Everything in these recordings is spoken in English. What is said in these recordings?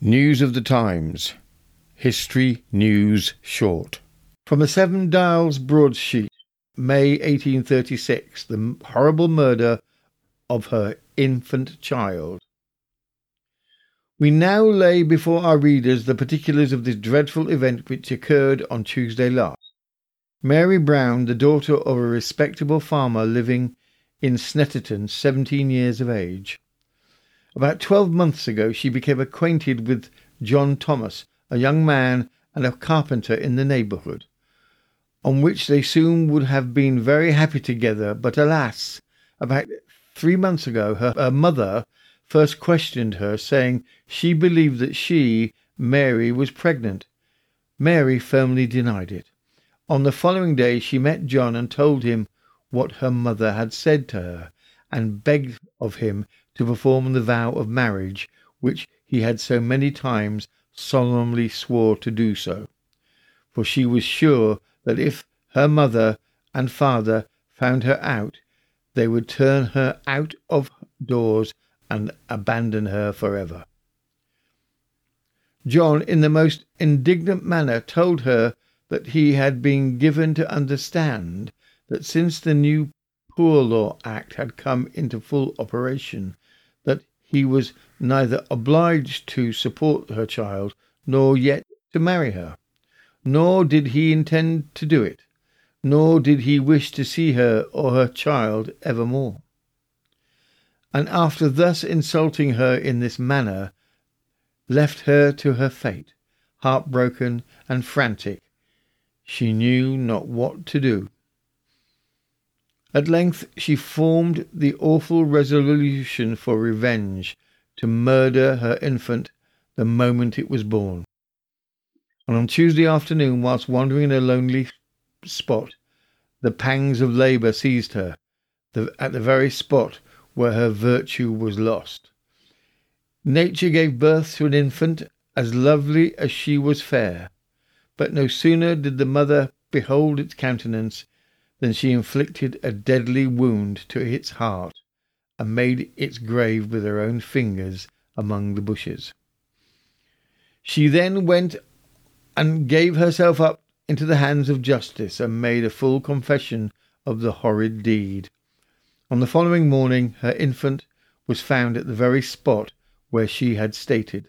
News of the Times. History News Short. From the Seven Dials broadsheet, May 1836, the horrible murder of her infant child. We now lay before our readers the particulars of this dreadful event which occurred on Tuesday last. Mary Brown, the daughter of a respectable farmer living in Snetterton, seventeen years of age, about twelve months ago, she became acquainted with John Thomas, a young man and a carpenter in the neighbourhood, on which they soon would have been very happy together. But alas, about three months ago, her, her mother first questioned her, saying she believed that she, Mary, was pregnant. Mary firmly denied it. On the following day, she met John and told him what her mother had said to her, and begged of him to perform the vow of marriage which he had so many times solemnly swore to do so. For she was sure that if her mother and father found her out, they would turn her out of doors and abandon her forever. John, in the most indignant manner, told her that he had been given to understand that since the new Poor Law Act had come into full operation, that he was neither obliged to support her child nor yet to marry her. Nor did he intend to do it, nor did he wish to see her or her child ever more. And after thus insulting her in this manner, left her to her fate, heartbroken and frantic. She knew not what to do. At length she formed the awful resolution for revenge, to murder her infant the moment it was born. And on Tuesday afternoon, whilst wandering in a lonely spot, the pangs of labour seized her, the, at the very spot where her virtue was lost. Nature gave birth to an infant as lovely as she was fair, but no sooner did the mother behold its countenance then she inflicted a deadly wound to its heart and made its grave with her own fingers among the bushes. She then went and gave herself up into the hands of justice and made a full confession of the horrid deed. On the following morning, her infant was found at the very spot where she had stated.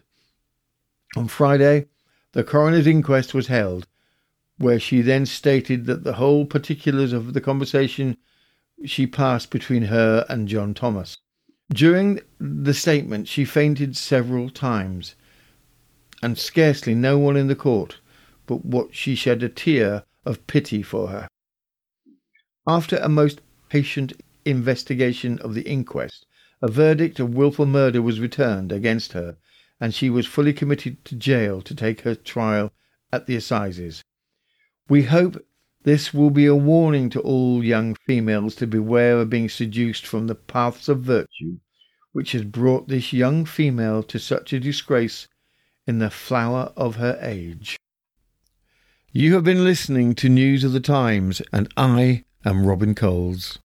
On Friday, the coroner's inquest was held, where she then stated that the whole particulars of the conversation she passed between her and John Thomas. During the statement, she fainted several times, and scarcely no one in the court but what she shed a tear of pity for her. After a most patient investigation of the inquest, a verdict of wilful murder was returned against her, and she was fully committed to jail to take her trial at the assizes. We hope this will be a warning to all young females to beware of being seduced from the paths of virtue, which has brought this young female to such a disgrace in the flower of her age. You have been listening to News of the Times, and I am Robin Coles.